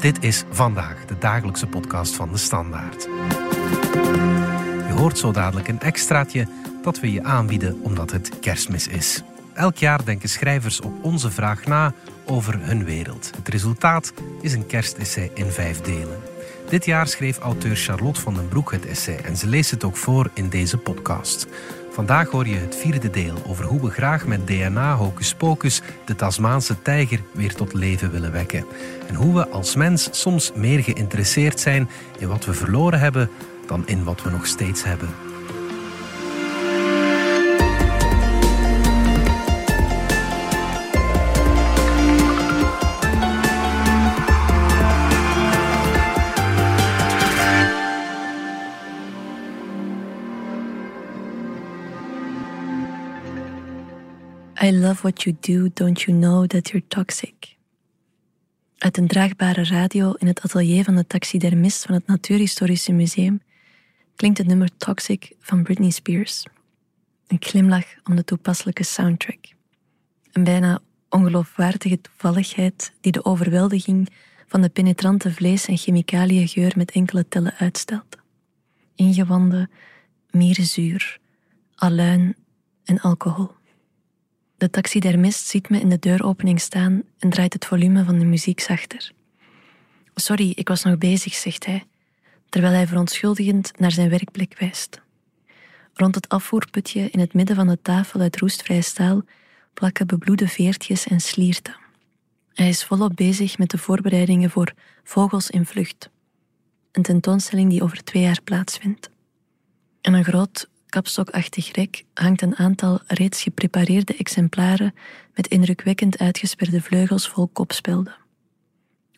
Dit is vandaag de dagelijkse podcast van de Standaard. Je hoort zo dadelijk een extraatje dat we je aanbieden omdat het kerstmis is. Elk jaar denken schrijvers op onze vraag na over hun wereld. Het resultaat is een kerstessay in vijf delen. Dit jaar schreef auteur Charlotte van den Broek het essay en ze leest het ook voor in deze podcast. Vandaag hoor je het vierde deel over hoe we graag met DNA Hocus Pocus de Tasmaanse tijger weer tot leven willen wekken. En hoe we als mens soms meer geïnteresseerd zijn in wat we verloren hebben dan in wat we nog steeds hebben. I love what you do, don't you know that you're toxic? Uit een draagbare radio in het atelier van de taxidermist van het Natuurhistorische Museum klinkt het nummer Toxic van Britney Spears. Een glimlach om de toepasselijke soundtrack. Een bijna ongeloofwaardige toevalligheid die de overweldiging van de penetrante vlees- en chemicaliëngeur met enkele tellen uitstelt. Ingewanden, mierenzuur, aluin en alcohol. De taxidermist ziet me in de deuropening staan en draait het volume van de muziek zachter. Sorry, ik was nog bezig, zegt hij, terwijl hij verontschuldigend naar zijn werkplek wijst. Rond het afvoerputje in het midden van de tafel uit roestvrij staal plakken bebloede veertjes en slierten. Hij is volop bezig met de voorbereidingen voor Vogels in Vlucht, een tentoonstelling die over twee jaar plaatsvindt. En een groot kapstokachtig rek hangt een aantal reeds geprepareerde exemplaren met indrukwekkend uitgesperde vleugels vol kopspelden.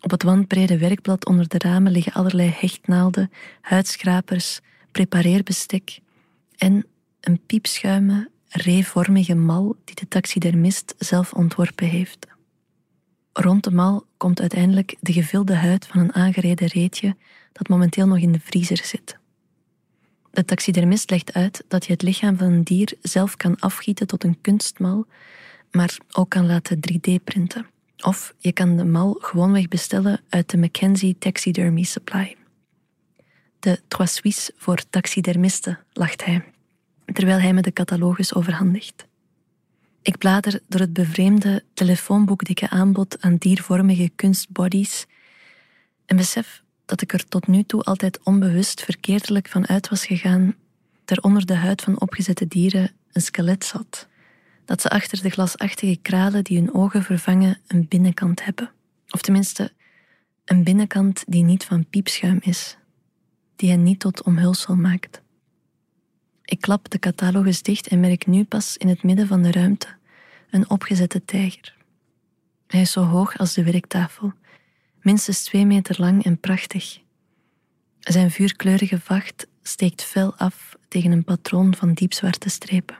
Op het wandbrede werkblad onder de ramen liggen allerlei hechtnaalden, huidschrapers, prepareerbestek en een piepschuime, reevormige mal die de taxidermist zelf ontworpen heeft. Rond de mal komt uiteindelijk de gevilde huid van een aangereden reetje dat momenteel nog in de vriezer zit. De taxidermist legt uit dat je het lichaam van een dier zelf kan afgieten tot een kunstmal, maar ook kan laten 3D-printen. Of je kan de mal gewoonweg bestellen uit de Mackenzie Taxidermy Supply. De Trois Suisses voor taxidermisten, lacht hij, terwijl hij me de catalogus overhandigt. Ik blader door het bevreemde telefoonboekdikke aanbod aan diervormige kunstbodies en besef dat ik er tot nu toe altijd onbewust verkeerdelijk van uit was gegaan, er onder de huid van opgezette dieren een skelet zat. Dat ze achter de glasachtige kralen die hun ogen vervangen een binnenkant hebben. Of tenminste, een binnenkant die niet van piepschuim is, die hen niet tot omhulsel maakt. Ik klap de catalogus dicht en merk nu pas in het midden van de ruimte een opgezette tijger. Hij is zo hoog als de werktafel minstens twee meter lang en prachtig. Zijn vuurkleurige vacht steekt fel af tegen een patroon van diepzwarte strepen.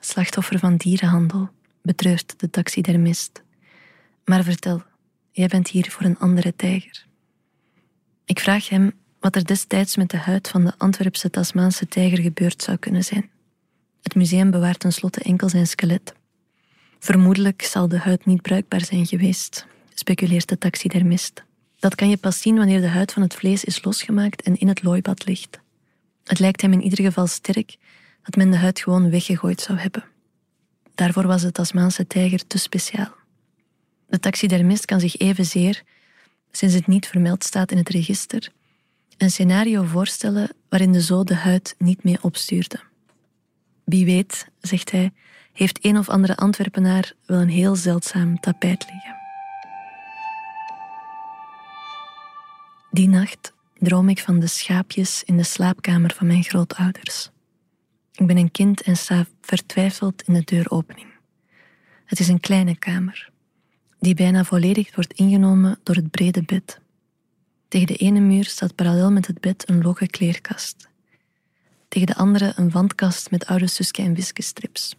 Slachtoffer van dierenhandel, betreurt de taxidermist. Maar vertel, jij bent hier voor een andere tijger. Ik vraag hem wat er destijds met de huid van de Antwerpse Tasmaanse tijger gebeurd zou kunnen zijn. Het museum bewaart tenslotte enkel zijn skelet. Vermoedelijk zal de huid niet bruikbaar zijn geweest, speculeert de taxidermist. Dat kan je pas zien wanneer de huid van het vlees is losgemaakt en in het looibad ligt. Het lijkt hem in ieder geval sterk dat men de huid gewoon weggegooid zou hebben. Daarvoor was de Tasmaanse tijger te speciaal. De taxidermist kan zich evenzeer, sinds het niet vermeld staat in het register, een scenario voorstellen waarin de zo de huid niet mee opstuurde. Wie weet, zegt hij, heeft een of andere Antwerpenaar wel een heel zeldzaam tapijt liggen. Die nacht droom ik van de schaapjes in de slaapkamer van mijn grootouders. Ik ben een kind en sta vertwijfeld in de deuropening. Het is een kleine kamer, die bijna volledig wordt ingenomen door het brede bed. Tegen de ene muur staat parallel met het bed een logge kleerkast. Tegen de andere een wandkast met oude Suske en Wiske strips.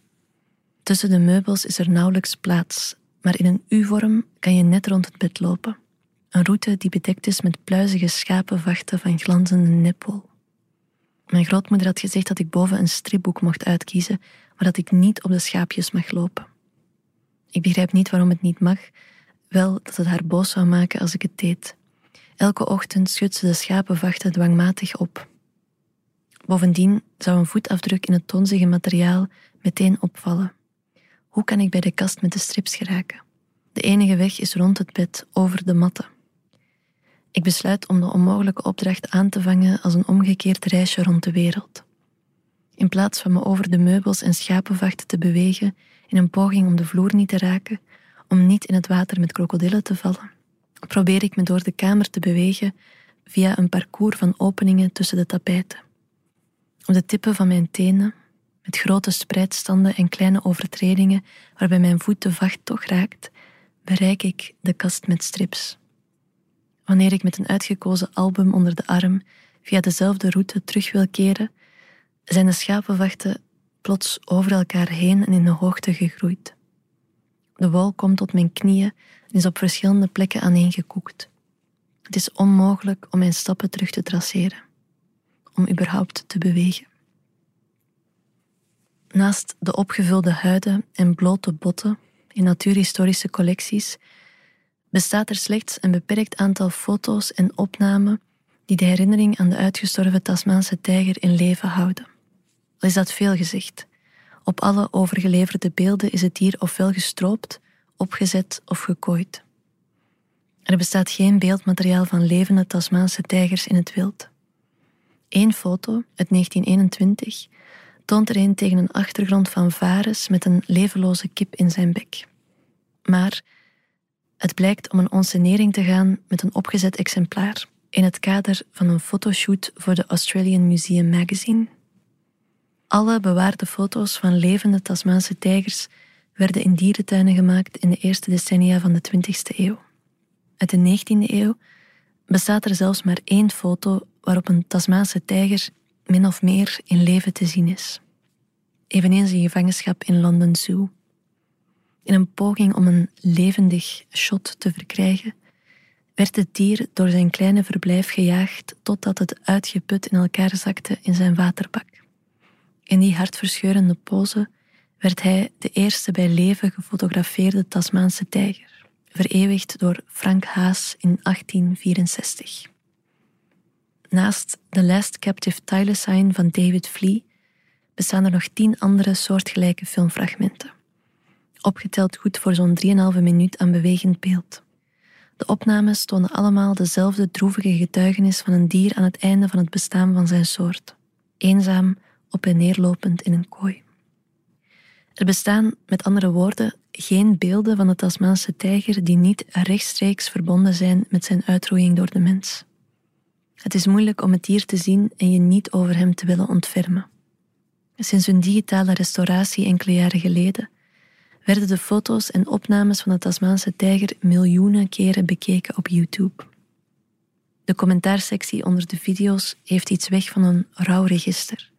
Tussen de meubels is er nauwelijks plaats, maar in een U-vorm kan je net rond het bed lopen. Een route die bedekt is met pluizige schapenvachten van glanzende nipwol. Mijn grootmoeder had gezegd dat ik boven een stripboek mocht uitkiezen, maar dat ik niet op de schaapjes mag lopen. Ik begrijp niet waarom het niet mag, wel dat het haar boos zou maken als ik het deed. Elke ochtend schudt ze de schapenvachten dwangmatig op. Bovendien zou een voetafdruk in het tonzige materiaal meteen opvallen. Hoe kan ik bij de kast met de strips geraken? De enige weg is rond het bed, over de matten. Ik besluit om de onmogelijke opdracht aan te vangen als een omgekeerd reisje rond de wereld. In plaats van me over de meubels en schapenvachten te bewegen in een poging om de vloer niet te raken, om niet in het water met krokodillen te vallen, probeer ik me door de kamer te bewegen via een parcours van openingen tussen de tapijten. Op de tippen van mijn tenen, met grote spreidstanden en kleine overtredingen waarbij mijn voet de vacht toch raakt, bereik ik de kast met strips. Wanneer ik met een uitgekozen album onder de arm via dezelfde route terug wil keren, zijn de schapenvachten plots over elkaar heen en in de hoogte gegroeid. De wol komt tot mijn knieën en is op verschillende plekken aaneengekoekt. Het is onmogelijk om mijn stappen terug te traceren, om überhaupt te bewegen. Naast de opgevulde huiden en blote botten in natuurhistorische collecties bestaat er slechts een beperkt aantal foto's en opnamen die de herinnering aan de uitgestorven Tasmaanse tijger in leven houden. Al is dat veel gezegd. Op alle overgeleverde beelden is het dier ofwel gestroopt, opgezet of gekooid. Er bestaat geen beeldmateriaal van levende Tasmaanse tijgers in het wild. Eén foto uit 1921 toont er een tegen een achtergrond van varens met een levenloze kip in zijn bek. Maar het blijkt om een onscenering te gaan met een opgezet exemplaar in het kader van een fotoshoot voor de Australian Museum Magazine. Alle bewaarde foto's van levende Tasmaanse tijgers werden in dierentuinen gemaakt in de eerste decennia van de 20e eeuw. Uit de 19e eeuw bestaat er zelfs maar één foto waarop een Tasmaanse tijger min of meer in leven te zien is. Eveneens in gevangenschap in London Zoo. In een poging om een levendig shot te verkrijgen, werd het dier door zijn kleine verblijf gejaagd totdat het uitgeput in elkaar zakte in zijn waterbak. In die hartverscheurende pose werd hij de eerste bij leven gefotografeerde Tasmaanse tijger, vereeuwigd door Frank Haas in 1864. Naast The Last Captive Thylacine van David Flea bestaan er nog tien andere soortgelijke filmfragmenten. Opgeteld goed voor zo'n 3,5 minuut aan bewegend beeld. De opnames tonen allemaal dezelfde droevige getuigenis van een dier aan het einde van het bestaan van zijn soort. Eenzaam, op en neerlopend in een kooi. Er bestaan, met andere woorden, geen beelden van de Tasmaanse tijger die niet rechtstreeks verbonden zijn met zijn uitroeiing door de mens. Het is moeilijk om het dier te zien en je niet over hem te willen ontfermen. Sinds hun digitale restauratie enkele jaren geleden werden de foto's en opnames van de Tasmaanse tijger miljoenen keren bekeken op YouTube. De commentaarsectie onder de video's heeft iets weg van een rouwregister.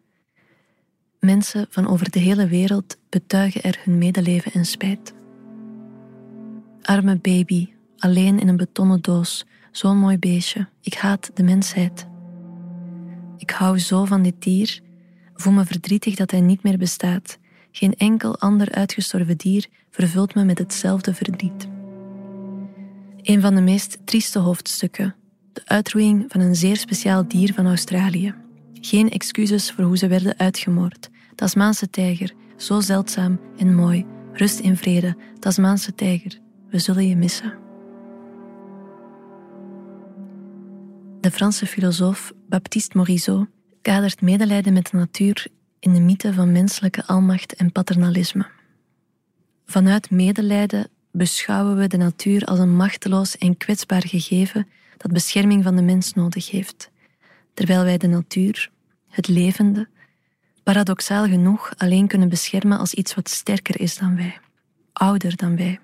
Mensen van over de hele wereld betuigen er hun medeleven en spijt. Arme baby, alleen in een betonnen doos, zo'n mooi beestje. Ik haat de mensheid. Ik hou zo van dit dier, voel me verdrietig dat hij niet meer bestaat. Geen enkel ander uitgestorven dier vervult me met hetzelfde verdriet. Een van de meest trieste hoofdstukken, de uitroeiing van een zeer speciaal dier van Australië. Geen excuses voor hoe ze werden uitgemoord. Tasmaanse tijger, zo zeldzaam en mooi. Rust in vrede, Tasmaanse tijger. We zullen je missen. De Franse filosoof Baptiste Morisot kadert medelijden met de natuur in de mythe van menselijke almacht en paternalisme. Vanuit medelijden beschouwen we de natuur als een machteloos en kwetsbaar gegeven dat bescherming van de mens nodig heeft, terwijl wij de natuur, het levende, paradoxaal genoeg alleen kunnen beschermen als iets wat sterker is dan wij, ouder dan wij,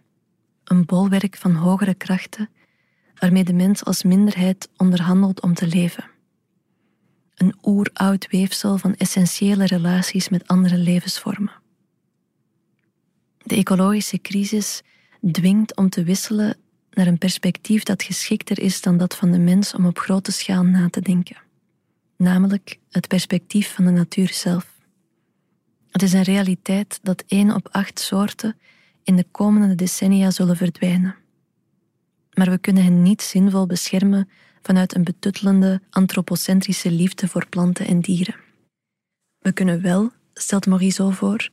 een bolwerk van hogere krachten waarmee de mens als minderheid onderhandelt om te leven. Een oeroud weefsel van essentiële relaties met andere levensvormen. De ecologische crisis dwingt om te wisselen naar een perspectief dat geschikter is dan dat van de mens om op grote schaal na te denken namelijk het perspectief van de natuur zelf. Het is een realiteit dat één op acht soorten in de komende decennia zullen verdwijnen. maar we kunnen hen niet zinvol beschermen vanuit een betuttelende antropocentrische liefde voor planten en dieren. We kunnen wel, stelt Morisot voor,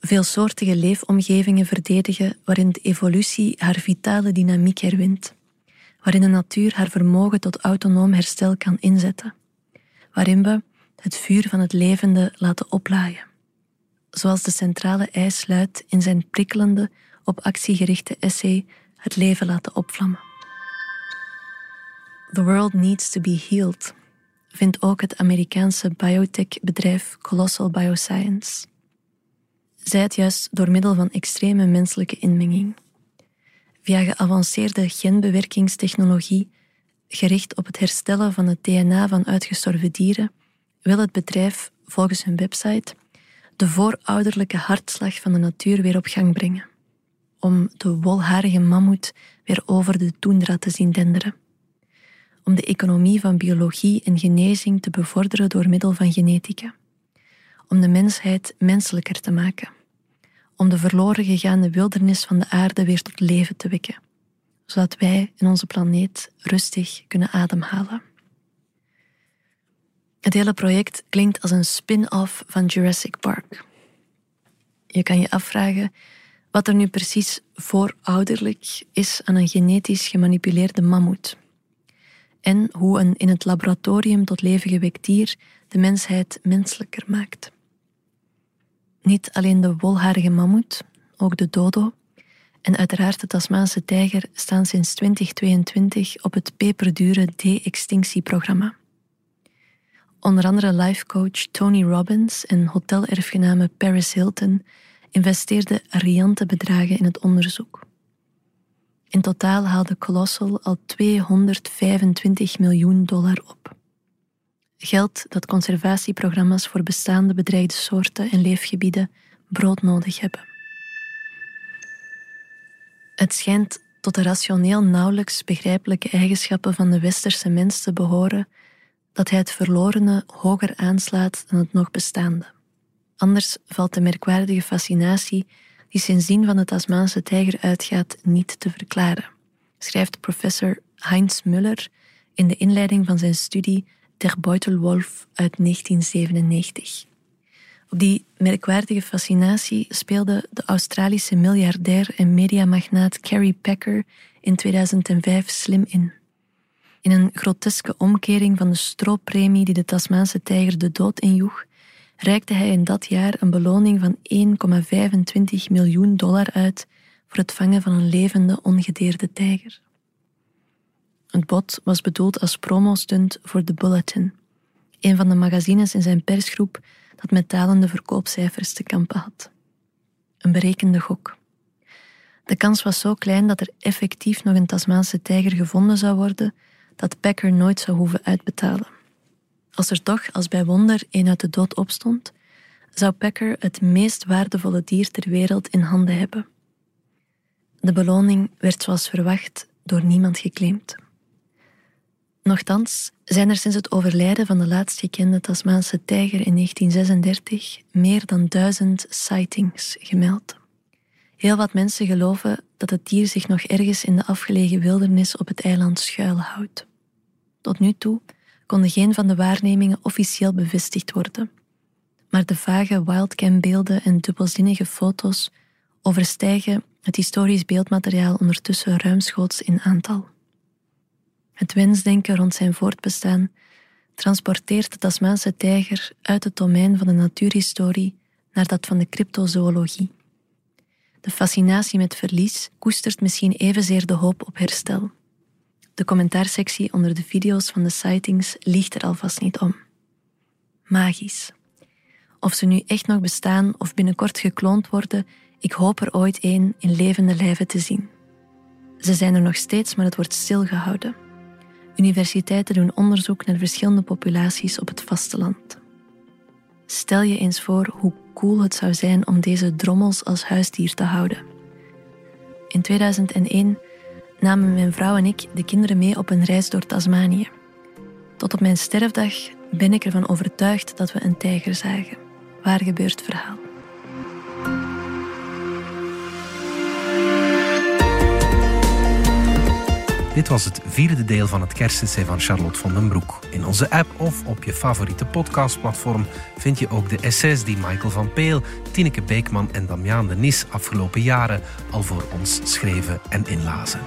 veelsoortige leefomgevingen verdedigen waarin de evolutie haar vitale dynamiek herwint, waarin de natuur haar vermogen tot autonoom herstel kan inzetten, waarin we het vuur van het levende laten oplaaien. Zoals de centrale eis luidt in zijn prikkelende, op actie gerichte essay Het leven laten opvlammen. The world needs to be healed, vindt ook het Amerikaanse biotech-bedrijf Colossal Bioscience. Zij het juist door middel van extreme menselijke inmenging. Via geavanceerde genbewerkingstechnologie, gericht op het herstellen van het DNA van uitgestorven dieren, wil het bedrijf, volgens hun website, de voorouderlijke hartslag van de natuur weer op gang brengen. Om de wolharige mammoet weer over de toendra te zien denderen om de economie van biologie en genezing te bevorderen door middel van genetica. Om de mensheid menselijker te maken. Om de verloren gegaande wildernis van de aarde weer tot leven te wekken, zodat wij en onze planeet rustig kunnen ademhalen. Het hele project klinkt als een spin-off van Jurassic Park. Je kan je afvragen wat er nu precies voorouderlijk is aan een genetisch gemanipuleerde mammoet en hoe een in het laboratorium tot leven gewekt dier de mensheid menselijker maakt. Niet alleen de wolharige mammoet, ook de dodo en uiteraard de Tasmaanse tijger staan sinds 2022 op het peperdure de-extinctieprogramma. Onder andere lifecoach Tony Robbins en hotelerfgename Paris Hilton investeerden riante bedragen in het onderzoek. In totaal haalde Colossal al 225 miljoen dollar op. Geld dat conservatieprogramma's voor bestaande bedreigde soorten en leefgebieden broodnodig hebben. Het schijnt tot de rationeel nauwelijks begrijpelijke eigenschappen van de westerse mens te behoren dat hij het verlorene hoger aanslaat dan het nog bestaande. Anders valt de merkwaardige fascinatie die sindsdien van de Tasmaanse tijger uitgaat, niet te verklaren, schrijft professor Heinz Müller in de inleiding van zijn studie Der Beutelwolf uit 1997. Op die merkwaardige fascinatie speelde de Australische miljardair en mediamagnaat Carrie Packer in 2005 slim in. In een groteske omkering van de strooppremie die de Tasmaanse tijger de dood injoeg, reikte hij in dat jaar een beloning van 1,25 miljoen dollar uit voor het vangen van een levende ongedeerde tijger. Het bod was bedoeld als promostunt voor The Bulletin, een van de magazines in zijn persgroep dat met dalende verkoopcijfers te kampen had. Een berekende gok. De kans was zo klein dat er effectief nog een Tasmaanse tijger gevonden zou worden dat Packer nooit zou hoeven uitbetalen. Als er toch, als bij wonder, een uit de dood opstond, zou Packer het meest waardevolle dier ter wereld in handen hebben. De beloning werd zoals verwacht door niemand geclaimd. Nochtans zijn er sinds het overlijden van de laatst gekende Tasmaanse tijger in 1936 meer dan duizend sightings gemeld. Heel wat mensen geloven dat het dier zich nog ergens in de afgelegen wildernis op het eiland schuilhoudt. Tot nu toe konden geen van de waarnemingen officieel bevestigd worden. Maar de vage wildcam-beelden en dubbelzinnige foto's overstijgen het historisch beeldmateriaal ondertussen ruimschoots in aantal. Het wensdenken rond zijn voortbestaan transporteert de Tasmaanse tijger uit het domein van de natuurhistorie naar dat van de cryptozoologie. De fascinatie met verlies koestert misschien evenzeer de hoop op herstel. De commentaarsectie onder de video's van de sightings liegt er alvast niet om. Magisch. Of ze nu echt nog bestaan of binnenkort gekloond worden, ik hoop er ooit een in levende lijven te zien. Ze zijn er nog steeds, maar het wordt stilgehouden. Universiteiten doen onderzoek naar verschillende populaties op het vasteland. Stel je eens voor hoe cool het zou zijn om deze drommels als huisdier te houden. In 2001 namen mijn vrouw en ik de kinderen mee op een reis door Tasmanië. Tot op mijn sterfdag ben ik ervan overtuigd dat we een tijger zagen. Waar gebeurt verhaal? Dit was het vierde deel van het kerstessay van Charlotte van den Broek. In onze app of op je favoriete podcastplatform vind je ook de essays die Michael van Peel, Tineke Beekman en Damiaan de Nis afgelopen jaren al voor ons schreven en inlazen.